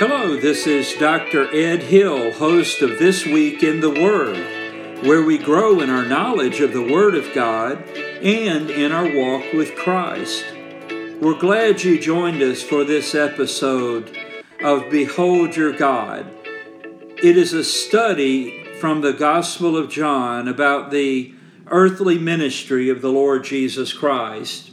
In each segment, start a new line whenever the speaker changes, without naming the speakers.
Hello, this is Dr. Ed Hill, host of This Week in the Word, where we grow in our knowledge of the Word of God and in our walk with Christ. We're glad you joined us for this episode of Behold Your God. It is a study from the Gospel of John about the earthly ministry of the Lord Jesus Christ.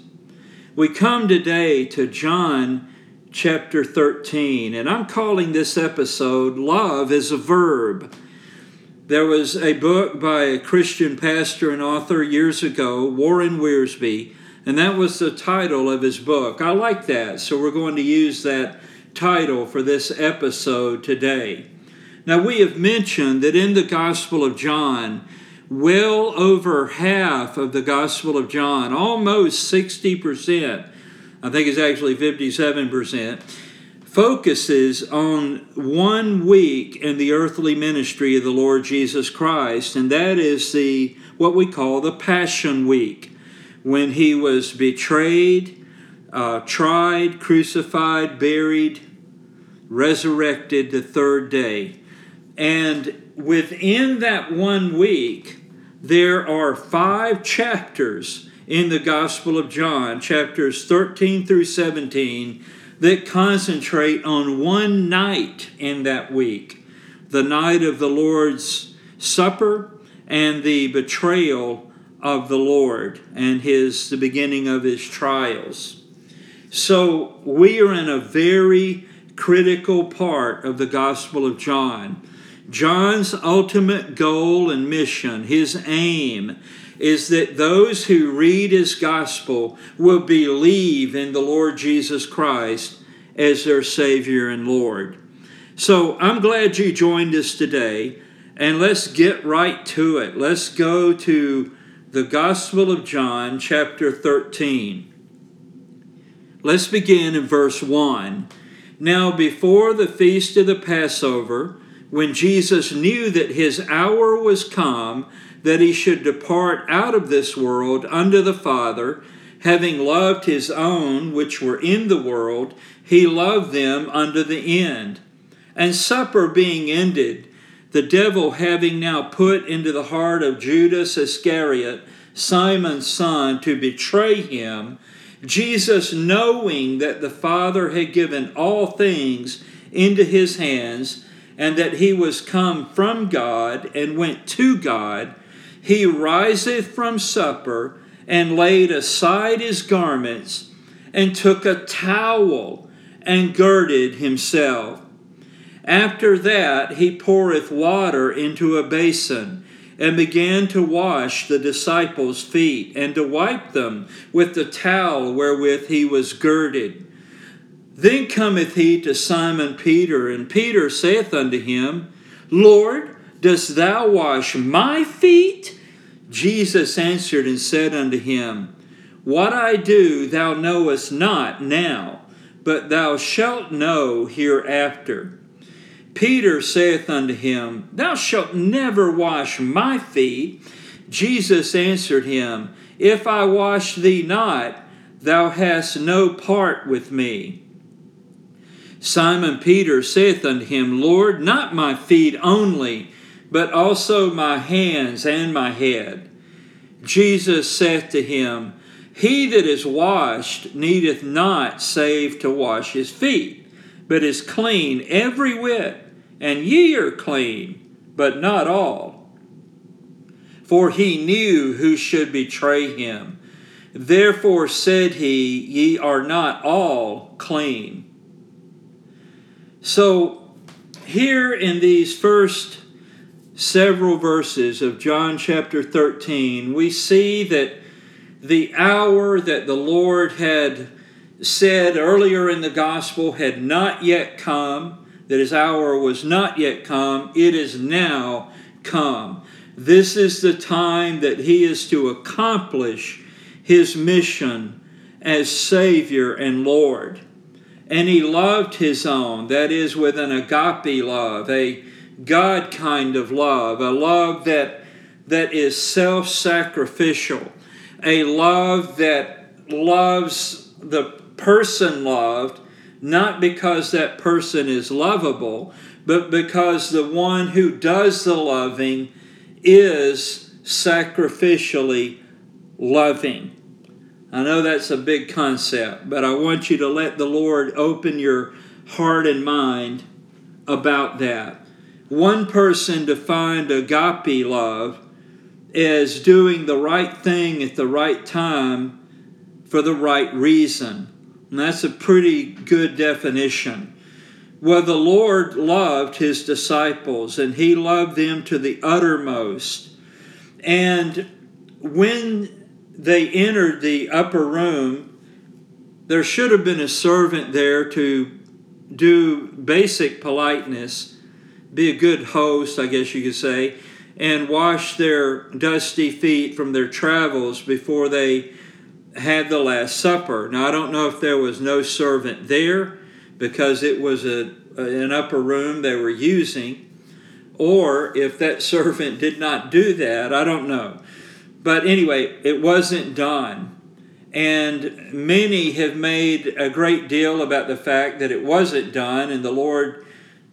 We come today to John chapter 13, and I'm calling this episode Love is a Verb. There was a book by a Christian pastor and author years ago, Warren Wiersbe, and that was the title of his book. I like that, so we're going to use that title for this episode today. Now, we have mentioned that in the Gospel of John, well over half of the Gospel of John, almost 60%, I think it's actually 57%, focuses on one week in the earthly ministry of the Lord Jesus Christ, and that is the what we call the Passion Week, when he was betrayed, uh, tried, crucified, buried, resurrected the third day. And within that one week, there are five chapters in the Gospel of John, chapters 13 through 17, that concentrate on one night in that week the night of the Lord's Supper and the betrayal of the Lord and his the beginning of his trials. So we are in a very critical part of the Gospel of John. John's ultimate goal and mission, his aim, is that those who read his gospel will believe in the Lord Jesus Christ as their Savior and Lord. So I'm glad you joined us today, and let's get right to it. Let's go to the Gospel of John, chapter 13. Let's begin in verse 1. Now, before the feast of the Passover, when Jesus knew that his hour was come, that he should depart out of this world unto the Father, having loved his own which were in the world, he loved them unto the end. And supper being ended, the devil having now put into the heart of Judas Iscariot, Simon's son, to betray him, Jesus, knowing that the Father had given all things into his hands, and that he was come from God and went to God, he riseth from supper and laid aside his garments and took a towel and girded himself. After that, he poureth water into a basin and began to wash the disciples' feet and to wipe them with the towel wherewith he was girded. Then cometh he to Simon Peter, and Peter saith unto him, Lord, dost thou wash my feet? Jesus answered and said unto him, What I do thou knowest not now, but thou shalt know hereafter. Peter saith unto him, Thou shalt never wash my feet. Jesus answered him, If I wash thee not, thou hast no part with me. Simon Peter saith unto him, Lord, not my feet only, but also my hands and my head. Jesus saith to him, He that is washed needeth not save to wash his feet, but is clean every whit, and ye are clean, but not all. For he knew who should betray him. Therefore said he, Ye are not all clean. So, here in these first several verses of John chapter 13, we see that the hour that the Lord had said earlier in the gospel had not yet come, that his hour was not yet come, it is now come. This is the time that he is to accomplish his mission as Savior and Lord and he loved his own, that is, with an agape love, a God kind of love, a love that, that is self sacrificial, a love that loves the person loved not because that person is lovable, but because the one who does the loving is sacrificially loving. I know that's a big concept, but I want you to let the Lord open your heart and mind about that. One person defined agape love as doing the right thing at the right time for the right reason. And that's a pretty good definition. Well, the Lord loved his disciples and he loved them to the uttermost. And when they entered the upper room, there should have been a servant there to do basic politeness, be a good host, I guess you could say, and wash their dusty feet from their travels before they had the Last Supper. Now, I don't know if there was no servant there because it was a, an upper room they were using, or if that servant did not do that, I don't know. But anyway, it wasn't done. And many have made a great deal about the fact that it wasn't done and the Lord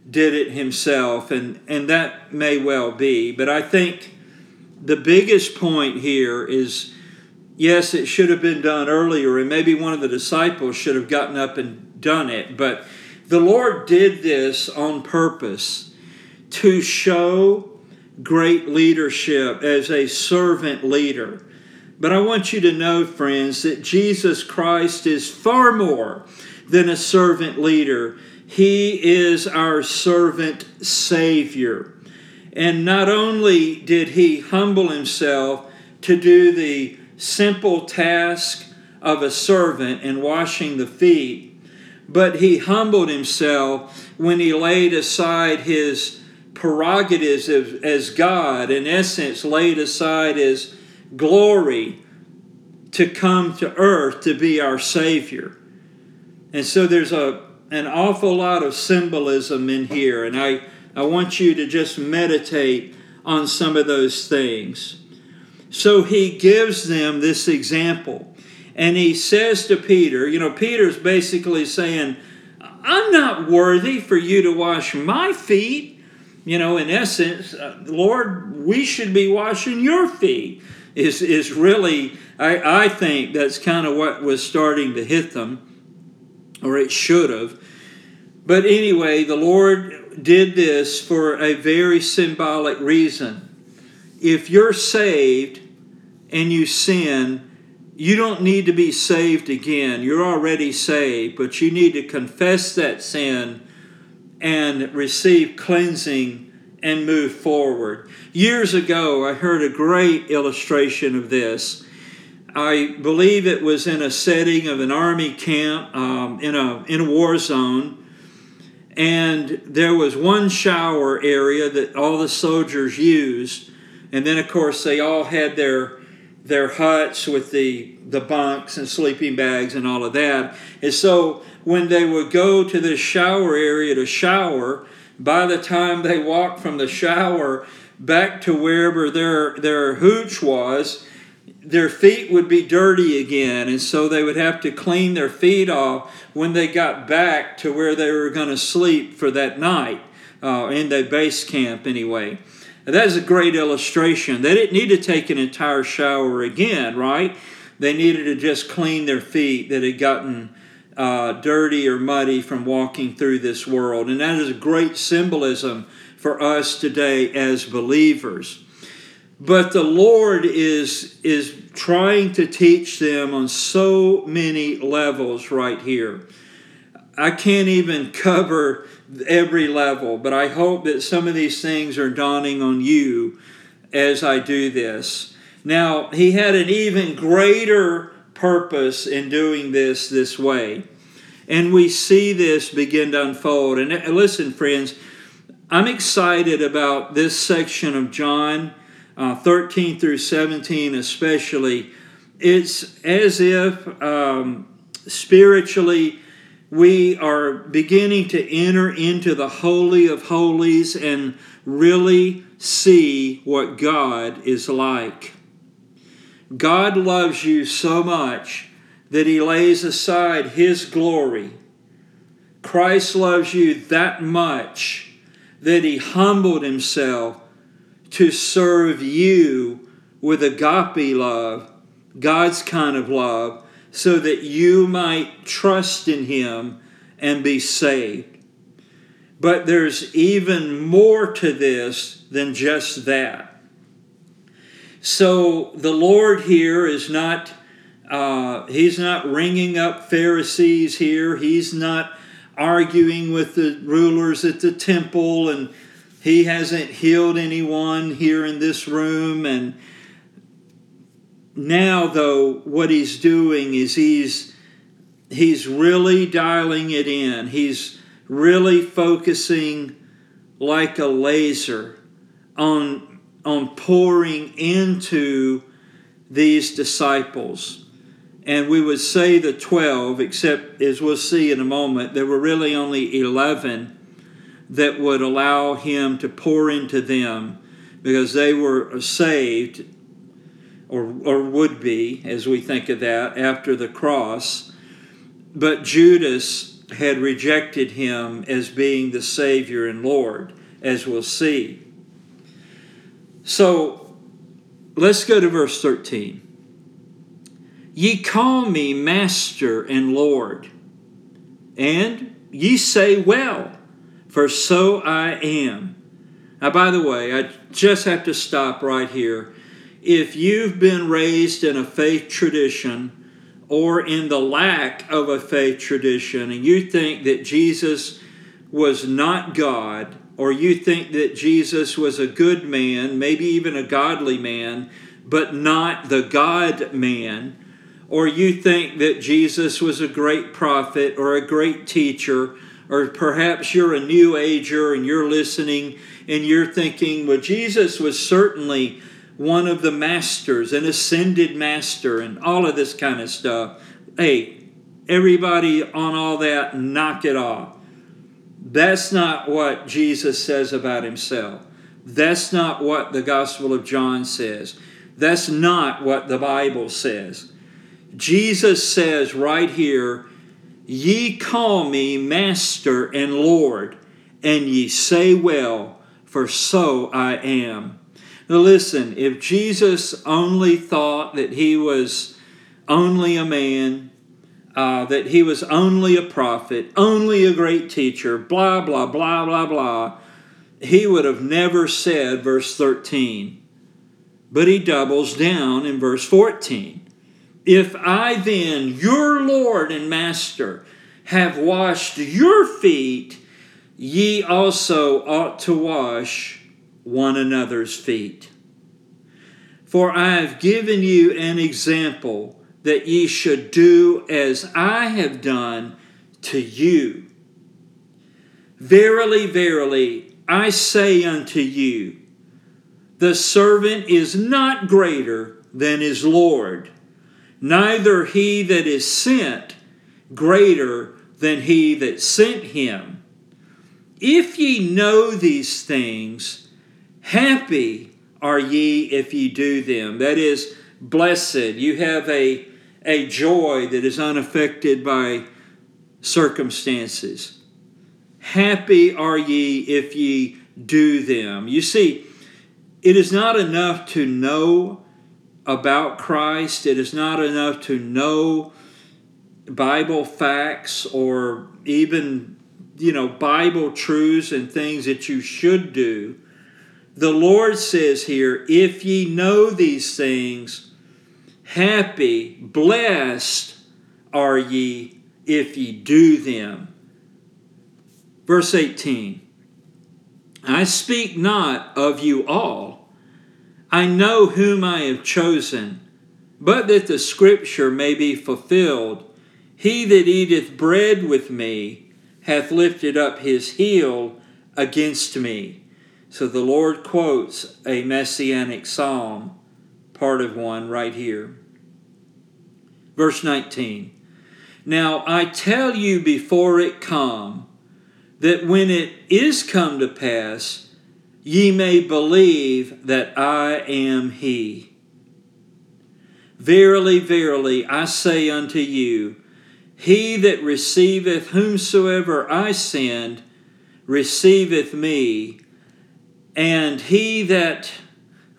did it himself, and, and that may well be. But I think the biggest point here is yes, it should have been done earlier, and maybe one of the disciples should have gotten up and done it, but the Lord did this on purpose to show great leadership as a servant leader. But I want you to know, friends, that Jesus Christ is far more than a servant leader. He is our servant Savior. And not only did he humble himself to do the simple task of a servant in washing the feet, but he humbled himself when he laid aside his prerogatives as, God, in essence, laid aside his glory to come to earth to be our Savior. And so there's a, an awful lot of symbolism in here, and I, I want you to just meditate on some of those things. So he gives them this example. And he says to Peter, you know, Peter's basically saying, I'm not worthy for you to wash my feet. You know, in essence, uh, Lord, we should be washing your feet. Is, is really, I, I think that's kind of what was starting to hit them, or it should have. But anyway, the Lord did this for a very symbolic reason. If you're saved, and you sin, you don't need to be saved again. You're already saved, but you need to confess that sin and receive cleansing and move forward. Years ago, I heard a great illustration of this. I believe it was in a setting of an army camp um, in, a, in a war zone. And there was one shower area that all the soldiers used. And then, of course, they all had their their huts with the, the bunks and sleeping bags and all of that. And so when they would go to the shower area to shower, by the time they walked from the shower back to wherever their, their hooch was, their feet would be dirty again. And so they would have to clean their feet off when they got back to where they were going to sleep for that night, uh, in their base camp anyway. That is a great illustration. They didn't need to take an entire shower again, right? They needed to just clean their feet that had gotten uh, dirty or muddy from walking through this world. And that is a great symbolism for us today as believers. But the Lord is, is trying to teach them on so many levels right here. I can't even cover every level, but I hope that some of these things are dawning on you as I do this. Now, he had an even greater purpose in doing this this way. And we see this begin to unfold. And uh, listen, friends, I'm excited about this section of John uh, 13 through 17, especially. It's as if um, spiritually, we are beginning to enter into the Holy of Holies and really see what God is like. God loves you so much that He lays aside His glory Christ loves you that much that he humbled himself to serve you with agape love, God's kind of love, so that you might trust in him and be saved. But there's even more to this than just that. So the Lord here is not. Uh, he's not ringing up Pharisees here. He's not arguing with the rulers at the temple, and he hasn't healed anyone here in this room. And now, though, what he's doing is he's he's really dialing it in. He's really focusing like a laser on on pouring into these disciples and we would say the 12, except as we'll see in a moment, there were really only 11 that would allow him to pour into them because they were saved or, or would be, as we think of that, after the cross. But Judas had rejected him as being the Savior and Lord, as we'll see. So let's go to verse 13. Ye call me Master and Lord, and ye say, Well, for so I am. Now, by the way, I just have to stop right here. If you've been raised in a faith tradition or in the lack of a faith tradition, and you think that Jesus was not God, or you think that Jesus was a good man, maybe even a godly man, but not the God man, or you think that Jesus was a great prophet or a great teacher, or perhaps you're a new ager and you're listening and you're thinking, well, Jesus was certainly one of the masters, an ascended master, and all of this kind of stuff. Hey, everybody on all that, knock it off. That's not what Jesus says about himself. That's not what the Gospel of John says. That's not what the Bible says. Jesus says right here, Ye call me Master and Lord, and ye say well, for so I am. Now, listen, if Jesus only thought that he was only a man, uh, that he was only a prophet, only a great teacher, blah, blah, blah, blah, blah, he would have never said verse 13. But he doubles down in verse 14. If I then, your Lord and Master, have washed your feet, ye also ought to wash one another's feet. For I have given you an example that ye should do as I have done to you. Verily, verily, I say unto you, the servant is not greater than his Lord neither he that is sent greater than he that sent him. If ye know these things, happy are ye if ye do them. That is, blessed. You have a, a joy that is unaffected by circumstances. Happy are ye if ye do them. You see, it is not enough to know about Christ. It is not enough to know Bible facts or even, you know, Bible truths and things that you should do. The Lord says here, if ye know these things, happy, blessed are ye if ye do them. Verse 18 I speak not of you all I know whom I have chosen, but that the scripture may be fulfilled. He that eateth bread with me hath lifted up his heel against me. So the Lord quotes a messianic psalm, part of one right here. Verse 19 Now I tell you before it come, that when it is come to pass, ye may believe that I am He. Verily, verily, I say unto you, He that receiveth whomsoever I send receiveth me, and he that,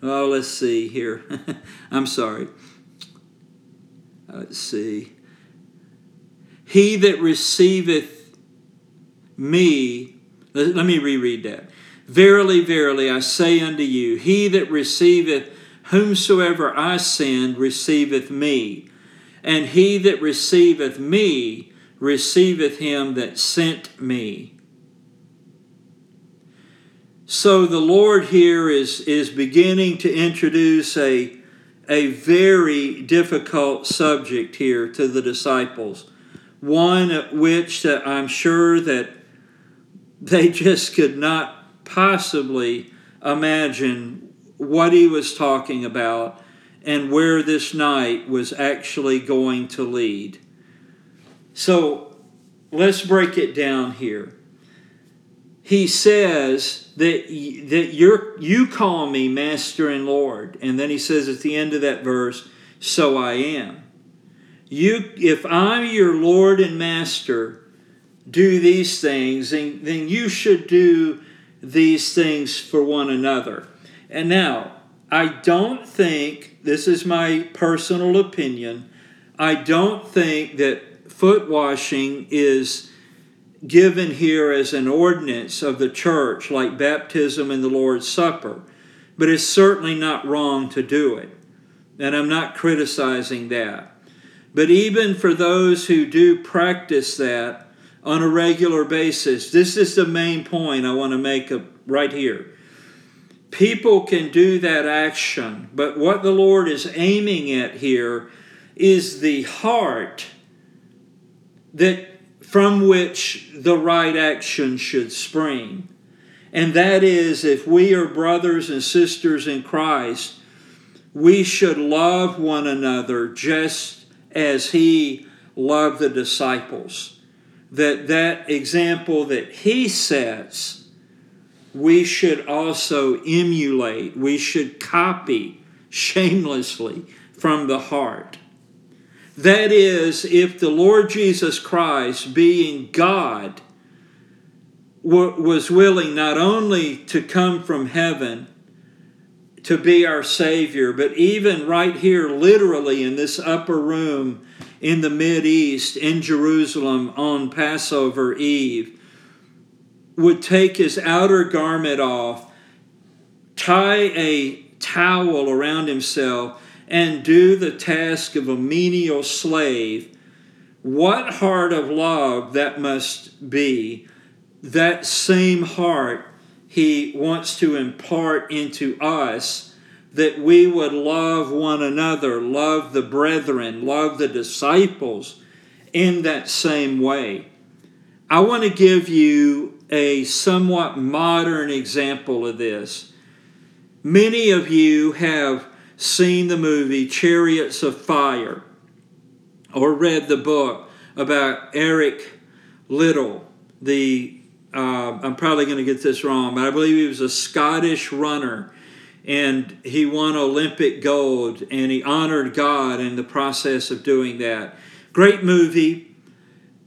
oh, let's see here. I'm sorry. Let's see. He that receiveth me, let me reread that. Verily, verily, I say unto you, he that receiveth whomsoever I send receiveth me, and he that receiveth me receiveth him that sent me. So the Lord here is, is beginning to introduce a, a very difficult subject here to the disciples, one at which I'm sure that they just could not possibly imagine what he was talking about and where this night was actually going to lead. So let's break it down here. He says that that you you call me master and lord. And then he says at the end of that verse so i am. You if i'm your lord and master do these things and then you should do these things for one another and now i don't think this is my personal opinion i don't think that foot washing is given here as an ordinance of the church, like baptism and the Lord's Supper. But it's certainly not wrong to do it. And I'm not criticizing that. But even for those who do practice that on a regular basis, this is the main point I want to make right here. People can do that action, but what the Lord is aiming at here is the heart that from which the right action should spring. And that is, if we are brothers and sisters in Christ, we should love one another just as He loved the disciples. That that example that He sets, we should also emulate, we should copy shamelessly from the heart. That is, if the Lord Jesus Christ, being God, was willing not only to come from heaven to be our Savior, but even right here, literally in this upper room in the Mid East, in Jerusalem on Passover Eve, would take his outer garment off, tie a towel around himself, and do the task of a menial slave, what heart of love that must be, that same heart he wants to impart into us that we would love one another, love the brethren, love the disciples in that same way. I want to give you a somewhat modern example of this. Many of you have seen the movie Chariots of Fire or read the book about Eric Liddell, the uh, I'm probably going to get this wrong, but I believe he was a Scottish runner and he won Olympic gold and he honored God in the process of doing that. Great movie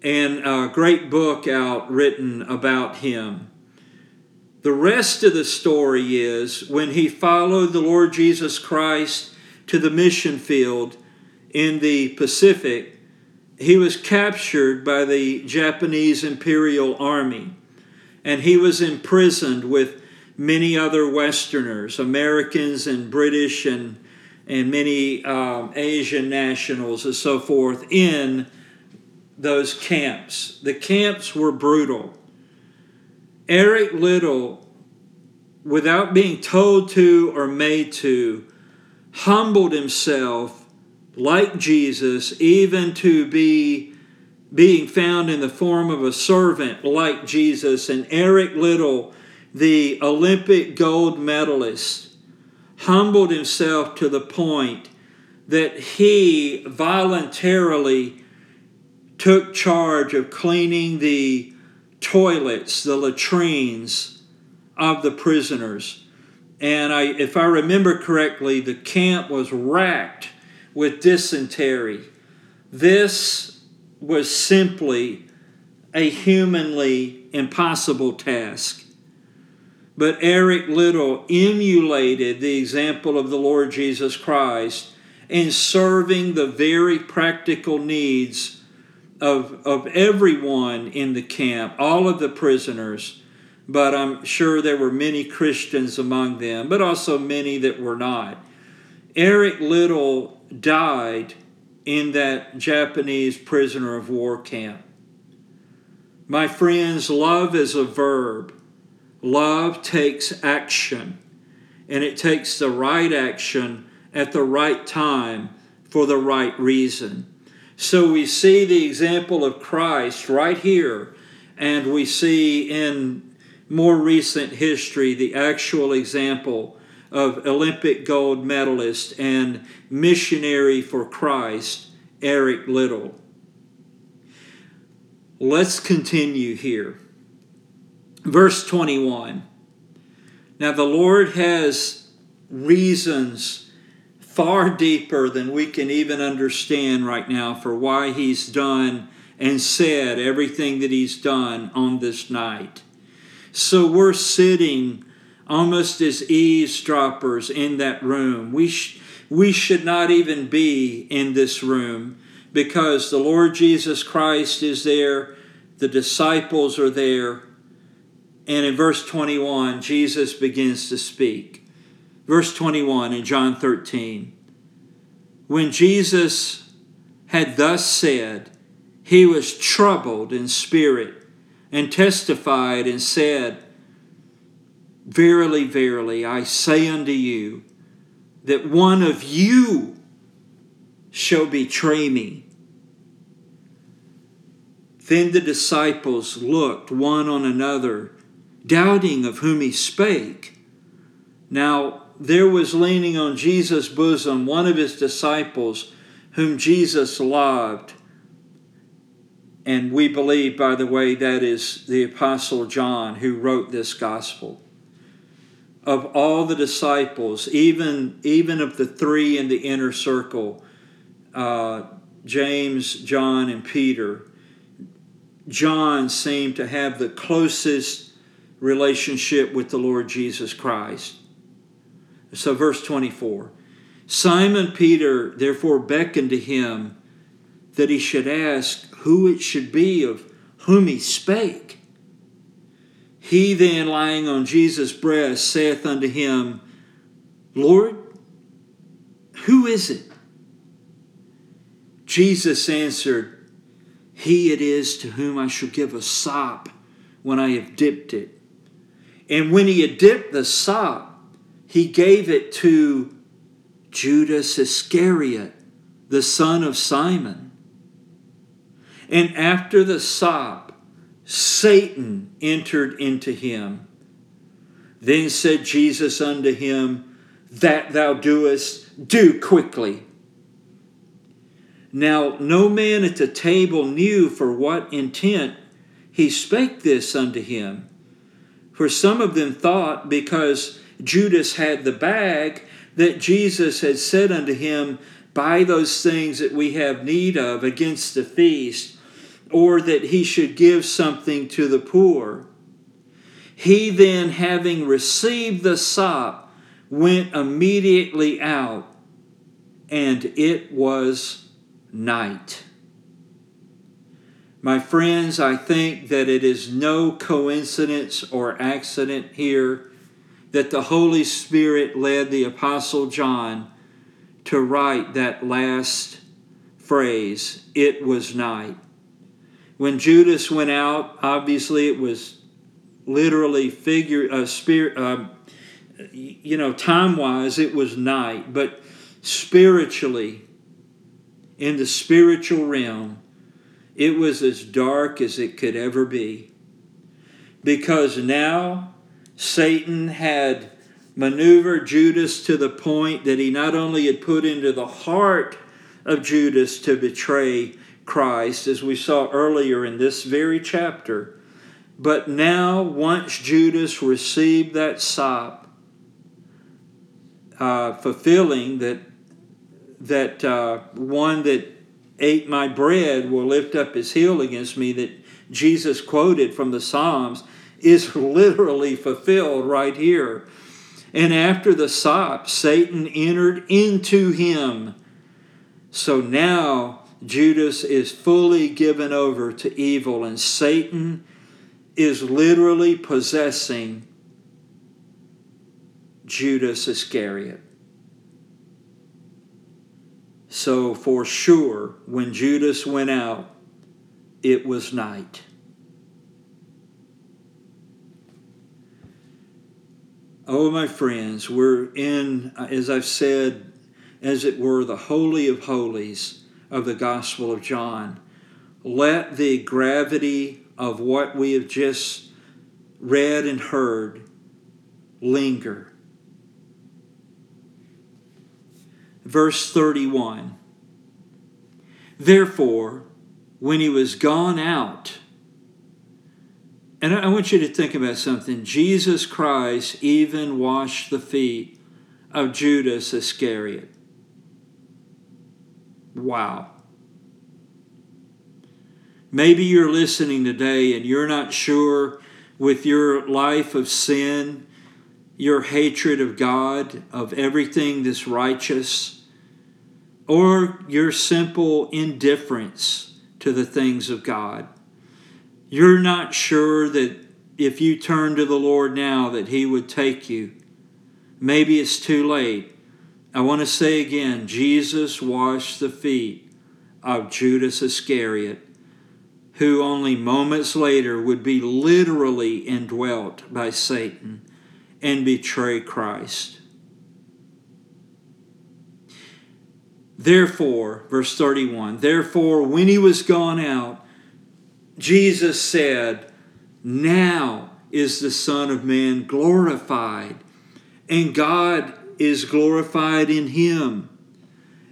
and a great book out written about him. The rest of the story is when he followed the Lord Jesus Christ to the mission field in the Pacific, he was captured by the Japanese Imperial Army and he was imprisoned with many other Westerners, Americans and British and, and many um, Asian nationals and so forth, in those camps. The camps were brutal. Eric Liddell, without being told to or made to, humbled himself like Jesus, even to be being found in the form of a servant like Jesus. And Eric Liddell, the Olympic gold medalist, humbled himself to the point that he voluntarily took charge of cleaning the toilets, the latrines of the prisoners. And I, if I remember correctly, the camp was racked with dysentery. This was simply a humanly impossible task. But Eric Liddell emulated the example of the Lord Jesus Christ in serving the very practical needs of, of everyone in the camp, all of the prisoners. But I'm sure there were many Christians among them, but also many that were not. Eric Liddell died in that Japanese prisoner of war camp. My friends, love is a verb. Love takes action, and it takes the right action at the right time for the right reason. So we see the example of Christ right here, and we see in more recent history the actual example of Olympic gold medalist and missionary for Christ, Eric Liddell. Let's continue here. Verse 21. Now, the Lord has reasons far deeper than we can even understand right now for why He's done and said everything that He's done on this night. So we're sitting almost as eavesdroppers in that room. We, sh- we should not even be in this room because the Lord Jesus Christ is there, the disciples are there. And in verse 21, Jesus begins to speak. Verse 21 in John 13. When Jesus had thus said, he was troubled in spirit and testified and said, Verily, verily, I say unto you, that one of you shall betray me. Then the disciples looked one on another, doubting of whom he spake. Now there was leaning on Jesus' bosom one of his disciples, whom Jesus loved. And we believe, by the way, that is the Apostle John who wrote this gospel of all the disciples, even, even of the three in the inner circle, uh, James, John, and Peter, John seemed to have the closest relationship with the Lord Jesus Christ. So, verse 24 Simon Peter therefore beckoned to him that he should ask who it should be of whom he spake. He then, lying on Jesus' breast, saith unto him, Lord, who is it? Jesus answered, He it is to whom I shall give a sop when I have dipped it. And when he had dipped the sop, he gave it to Judas Iscariot, the son of Simon. And after the sop, Satan entered into him. Then said Jesus unto him, That thou doest, do quickly. Now no man at the table knew for what intent he spake this unto him. For some of them thought, because Judas had the bag, that Jesus had said unto him, Buy those things that we have need of against the feast or that he should give something to the poor. He then, having received the sop, went immediately out, and it was night. My friends, I think that it is no coincidence or accident here that the Holy Spirit led the Apostle John to write that last phrase, it was night. When Judas went out, obviously it was literally figure uh, spirit uh, you know time wise it was night but spiritually in the spiritual realm it was as dark as it could ever be because now satan had maneuvered judas to the point that he not only had put into the heart of judas to betray Christ, as we saw earlier in this very chapter. But now, once Judas received that sop, uh, fulfilling that that uh, one that ate my bread will lift up his heel against me, that Jesus quoted from the Psalms, is literally fulfilled right here. And after the sop, Satan entered into him. So now Judas is fully given over to evil, and Satan is literally possessing Judas Iscariot. So, for sure, when Judas went out, it was night. Oh, my friends, we're in, uh, as I've said, as it were, the Holy of Holies of the Gospel of John. Let the gravity of what we have just read and heard linger. Verse 31 Therefore, when he was gone out, and I want you to think about something. Jesus Christ even washed the feet of Judas Iscariot. Wow. Maybe you're listening today and you're not sure with your life of sin, your hatred of God, of everything that's righteous, or your simple indifference to the things of God. You're not sure that if you turn to the Lord now that he would take you. Maybe it's too late. I want to say again, Jesus washed the feet of Judas Iscariot who only moments later would be literally indwelt by Satan and betray Christ. Therefore, verse 31, therefore, when he was gone out, Jesus said, Now is the Son of Man glorified, and God is glorified in him.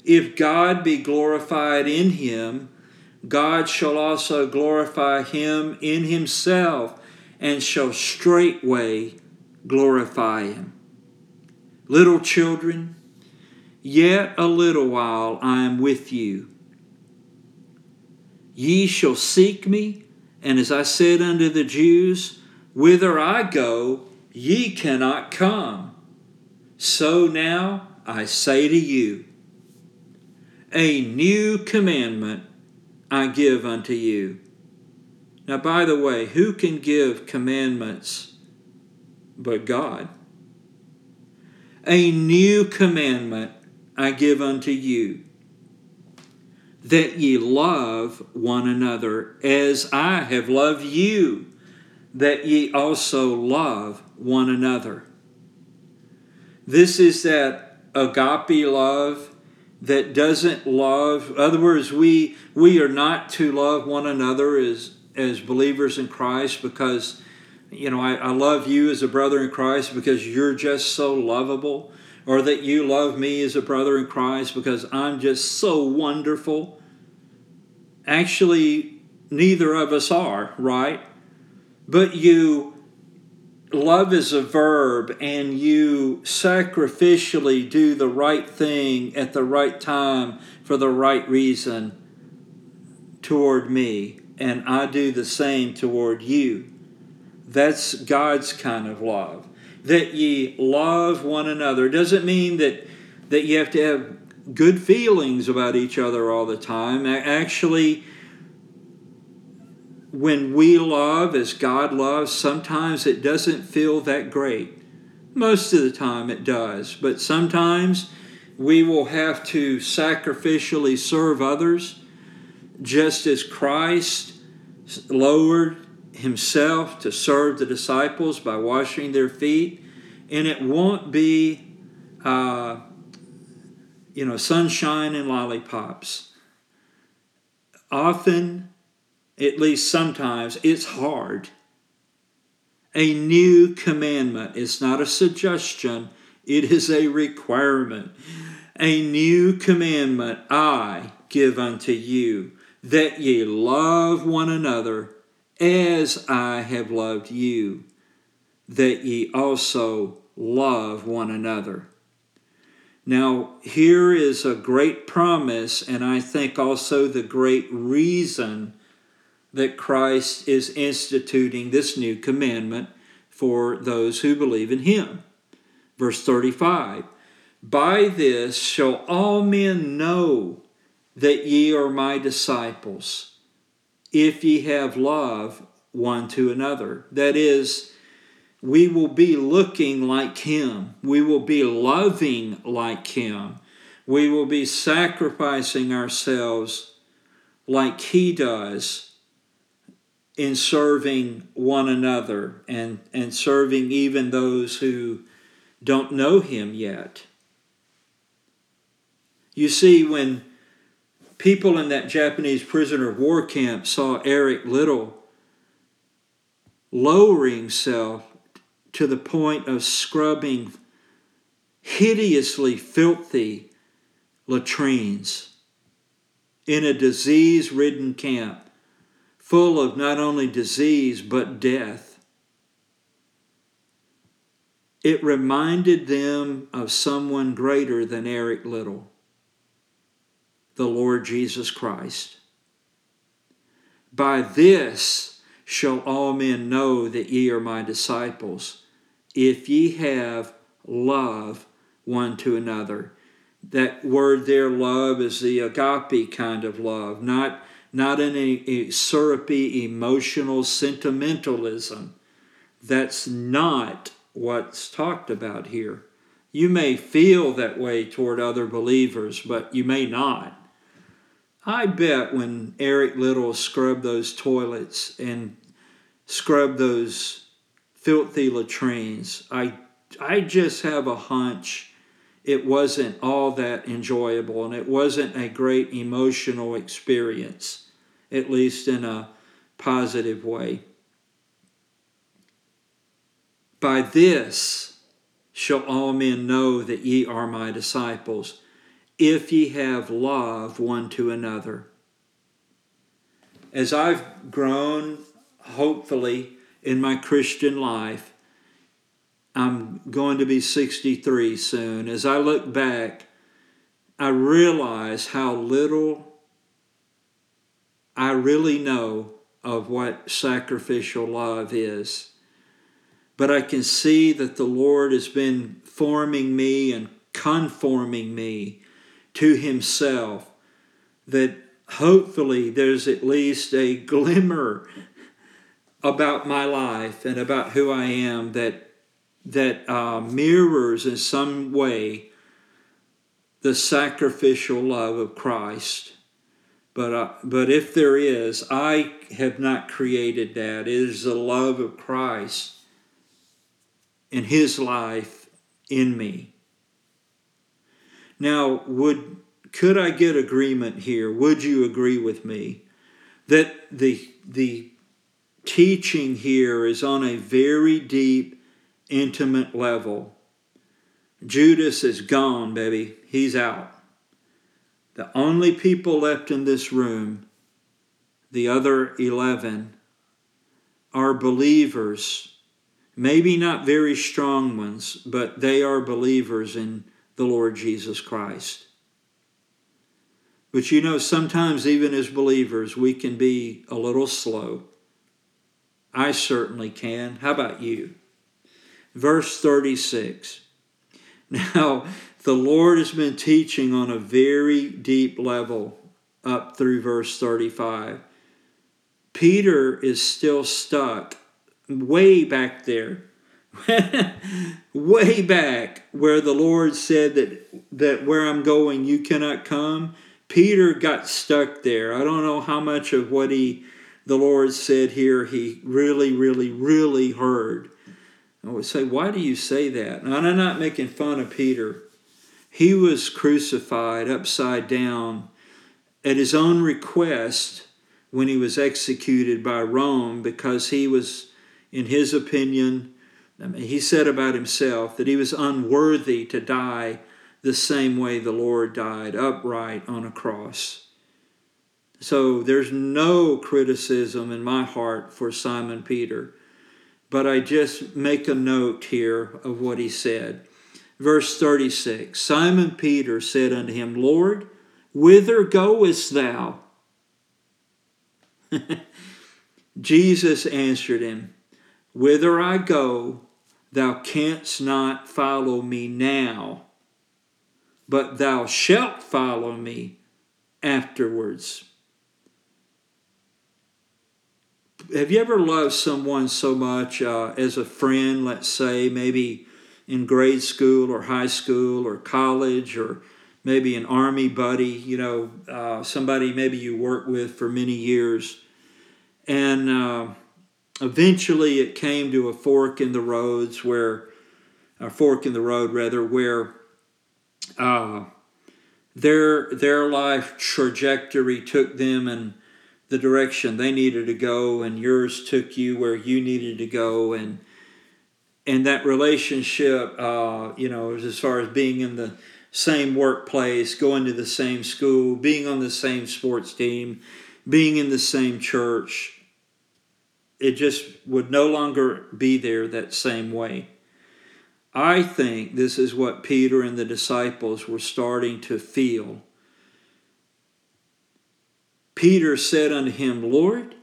If God be glorified in him, God shall also glorify him in himself and shall straightway glorify him. Little children, yet a little while I am with you. Ye shall seek me, and as I said unto the Jews, whither I go, ye cannot come. So now I say to you, a new commandment I give unto you. Now, by the way, who can give commandments but God? A new commandment I give unto you, that ye love one another as I have loved you, that ye also love one another. This is that agape love that doesn't love. In other words, we we are not to love one another as as believers in Christ because you know I, I love you as a brother in Christ because you're just so lovable, or that you love me as a brother in Christ because I'm just so wonderful. Actually, neither of us are, right? But you love is a verb and you sacrificially do the right thing at the right time for the right reason toward me, and I do the same toward you. That's God's kind of love. That ye love one another doesn't mean that that you have to have good feelings about each other all the time. Actually, when we love as God loves, sometimes it doesn't feel that great. Most of the time it does, but sometimes we will have to sacrificially serve others just as Christ lowered himself to serve the disciples by washing their feet. And it won't be, uh, you know, sunshine and lollipops. Often at least sometimes, it's hard. A new commandment is not a suggestion, it is a requirement. A new commandment I give unto you, that ye love one another as I have loved you, that ye also love one another. Now, here is a great promise, and I think also the great reason that Christ is instituting this new commandment for those who believe in him. Verse 35 By this shall all men know that ye are my disciples, if ye have love one to another. That is, we will be looking like him, we will be loving like him, we will be sacrificing ourselves like he does in serving one another and, and serving even those who don't know him yet. You see, when people in that Japanese prisoner of war camp saw Eric Liddell lowering himself to the point of scrubbing hideously filthy latrines in a disease ridden camp, full of not only disease but death. It reminded them of someone greater than Eric Liddell, the Lord Jesus Christ. By this shall all men know that ye are my disciples, if ye have love one to another. That word there, love, is the agape kind of love, not not in a, a syrupy emotional sentimentalism. That's not what's talked about here. You may feel that way toward other believers, but you may not. I bet when Eric Liddell scrubbed those toilets and scrubbed those filthy latrines, I, I just have a hunch it wasn't all that enjoyable and it wasn't a great emotional experience, at least in a positive way. By this shall all men know that ye are my disciples, if ye have love one to another. As I've grown, hopefully, in my Christian life, I'm going to be 63 soon. As I look back, I realize how little I really know of what sacrificial love is. But I can see that the Lord has been forming me and conforming me to Himself, that hopefully there's at least a glimmer about my life and about who I am that that uh, mirrors in some way the sacrificial love of Christ. But, uh, but if there is, I have not created that. It is the love of Christ and His life in me. Now, would could I get agreement here? Would you agree with me that the the teaching here is on a very deep intimate level. Judas is gone, baby. He's out. The only people left in this room, the other 11, are believers. Maybe not very strong ones, but they are believers in the Lord Jesus Christ. But you know, sometimes even as believers, we can be a little slow. I certainly can. How about you? verse 36. Now, the Lord has been teaching on a very deep level up through verse 35. Peter is still stuck way back there. way back where the Lord said that that where I'm going you cannot come. Peter got stuck there. I don't know how much of what he the Lord said here he really really really heard. I would say, why do you say that? And I'm not making fun of Peter. He was crucified upside down at his own request when he was executed by Rome because he was, in his opinion, he said about himself that he was unworthy to die the same way the Lord died, upright on a cross. So there's no criticism in my heart for Simon Peter but I just make a note here of what he said. Verse 36 Simon Peter said unto him, Lord, whither goest thou? Jesus answered him, Whither I go, thou canst not follow me now, but thou shalt follow me afterwards. Have you ever loved someone so much uh, as a friend, let's say, maybe in grade school or high school or college or maybe an army buddy, you know, uh, somebody maybe you worked with for many years. And uh, eventually it came to a fork in the roads where, a fork in the road rather, where uh, their, their life trajectory took them in the direction they needed to go and yours took you where you needed to go and and that relationship uh, you know as far as being in the same workplace going to the same school being on the same sports team being in the same church it just would no longer be there that same way i think this is what peter and the disciples were starting to feel Peter said unto him, Lord,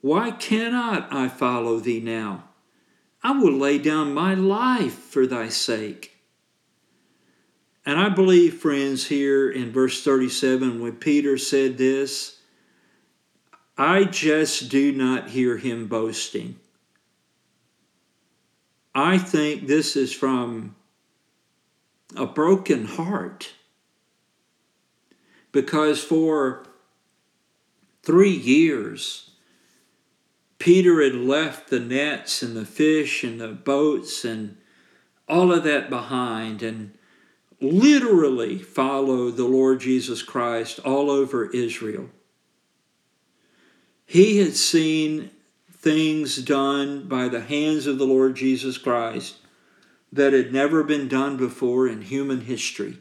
why cannot I follow thee now? I will lay down my life for thy sake. And I believe, friends, here in verse 37, when Peter said this, I just do not hear him boasting. I think this is from a broken heart. Because for three years. Peter had left the nets and the fish and the boats and all of that behind and literally followed the Lord Jesus Christ all over Israel. He had seen things done by the hands of the Lord Jesus Christ that had never been done before in human history.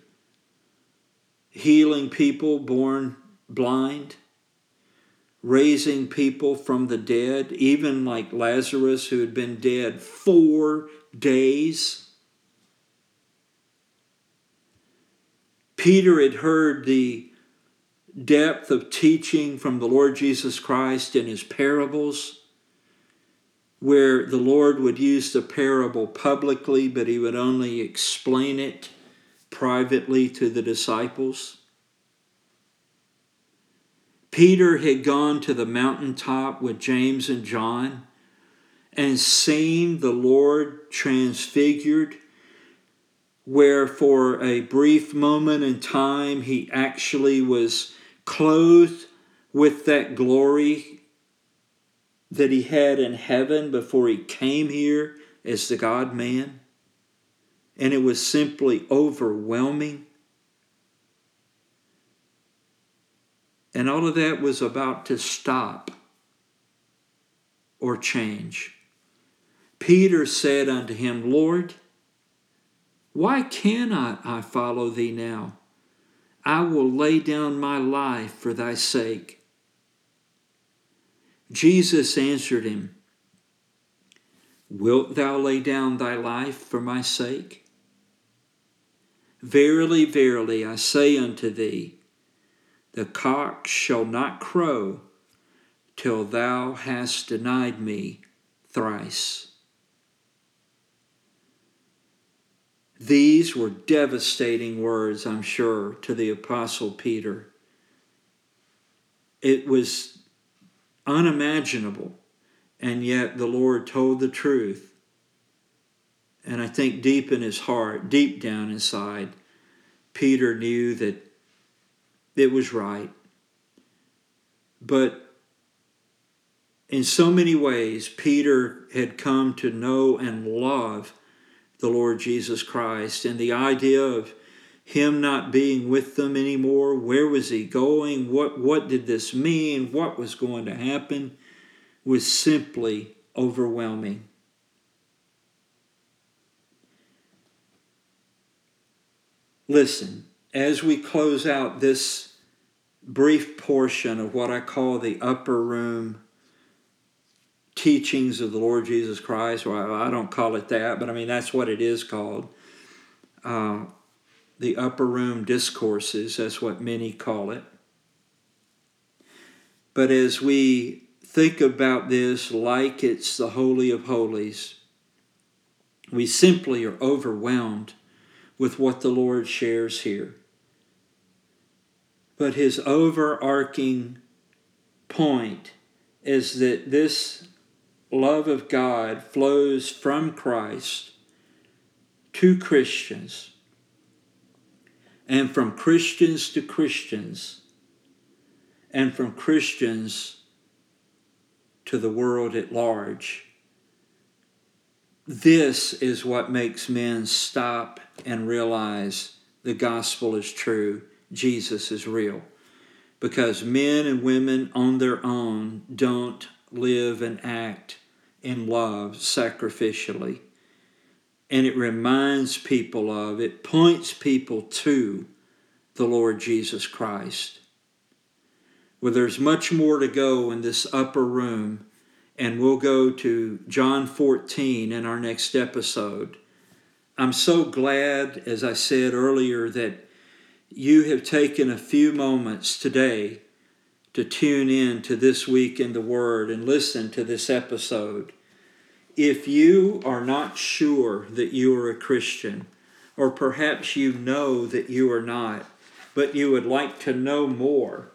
Healing people born blind, raising people from the dead, even like Lazarus, who had been dead four days. Peter had heard the depth of teaching from the Lord Jesus Christ in his parables, where the Lord would use the parable publicly, but he would only explain it privately to the disciples. Peter had gone to the mountaintop with James and John and seen the Lord transfigured, where for a brief moment in time he actually was clothed with that glory that he had in heaven before he came here as the God man. And it was simply overwhelming. And all of that was about to stop or change. Peter said unto him, Lord, why cannot I follow thee now? I will lay down my life for thy sake. Jesus answered him, Wilt thou lay down thy life for my sake? Verily, verily, I say unto thee, the cock shall not crow till thou hast denied me thrice. These were devastating words, I'm sure, to the Apostle Peter. It was unimaginable, and yet the Lord told the truth. And I think deep in his heart, deep down inside, Peter knew that it was right. But in so many ways, Peter had come to know and love the Lord Jesus Christ. And the idea of him not being with them anymore, where was he going? What, what did this mean? What was going to happen? was simply overwhelming. Listen, as we close out this brief portion of what I call the upper room teachings of the Lord Jesus Christ, well, I don't call it that, but I mean, that's what it is called. uh, the upper room discourses, that's what many call it. But as we think about this like it's the Holy of Holies, we simply are overwhelmed with what the Lord shares here. But his overarching point is that this love of God flows from Christ to Christians and from Christians to Christians and from Christians to the world at large. This is what makes men stop and realize the gospel is true, Jesus is real. Because men and women on their own don't live and act in love sacrificially. And it reminds people of, it points people to the Lord Jesus Christ. Well, there's much more to go in this upper room, and we'll go to John 14 in our next episode. I'm so glad, as I said earlier, that you have taken a few moments today to tune in to This Week in the Word and listen to this episode. If you are not sure that you are a Christian, or perhaps you know that you are not, but you would like to know more,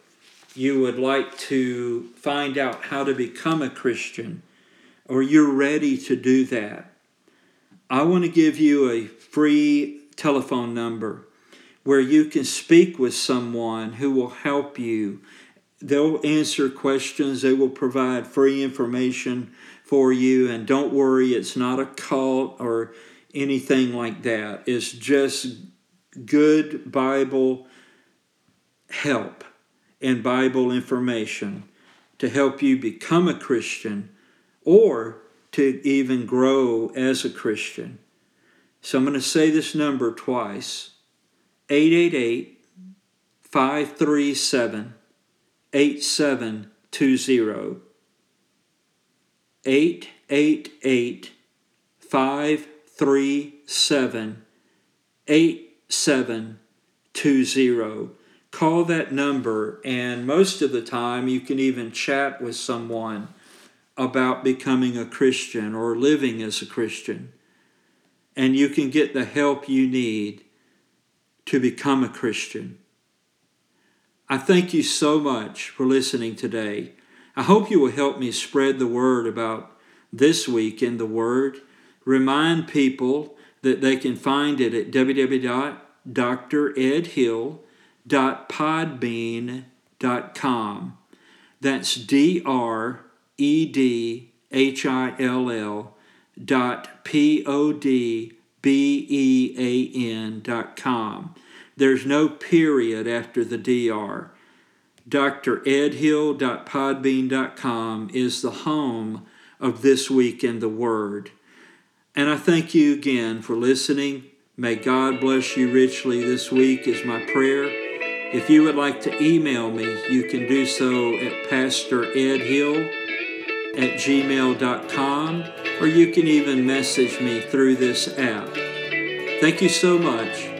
you would like to find out how to become a Christian, or you're ready to do that, I want to give you a free telephone number where you can speak with someone who will help you they'll answer questions, they will provide free information for you. And don't worry, it's not a cult or anything like that. It's just good Bible help and Bible information to help you become a Christian or to even grow as a Christian. So I'm going to say this number twice 888 537 8720 888 537 8720. Call that number, and most of the time you can even chat with someone about becoming a Christian or living as a Christian. And you can get the help you need to become a Christian. I thank you so much for listening today. I hope you will help me spread the word about this week in the Word. Remind people that they can find it at www.dredhill.podbean.com. That's D R E D H I L L dot P O D B E A N dot com. There's no period after the DR. dredhill.podbean.com is the home of This Week in the Word. And I thank you again for listening. May God bless you richly this week, is my prayer. If you would like to email me, you can do so at pastoredhill at gmail.com, or you can even message me through this app. Thank you so much.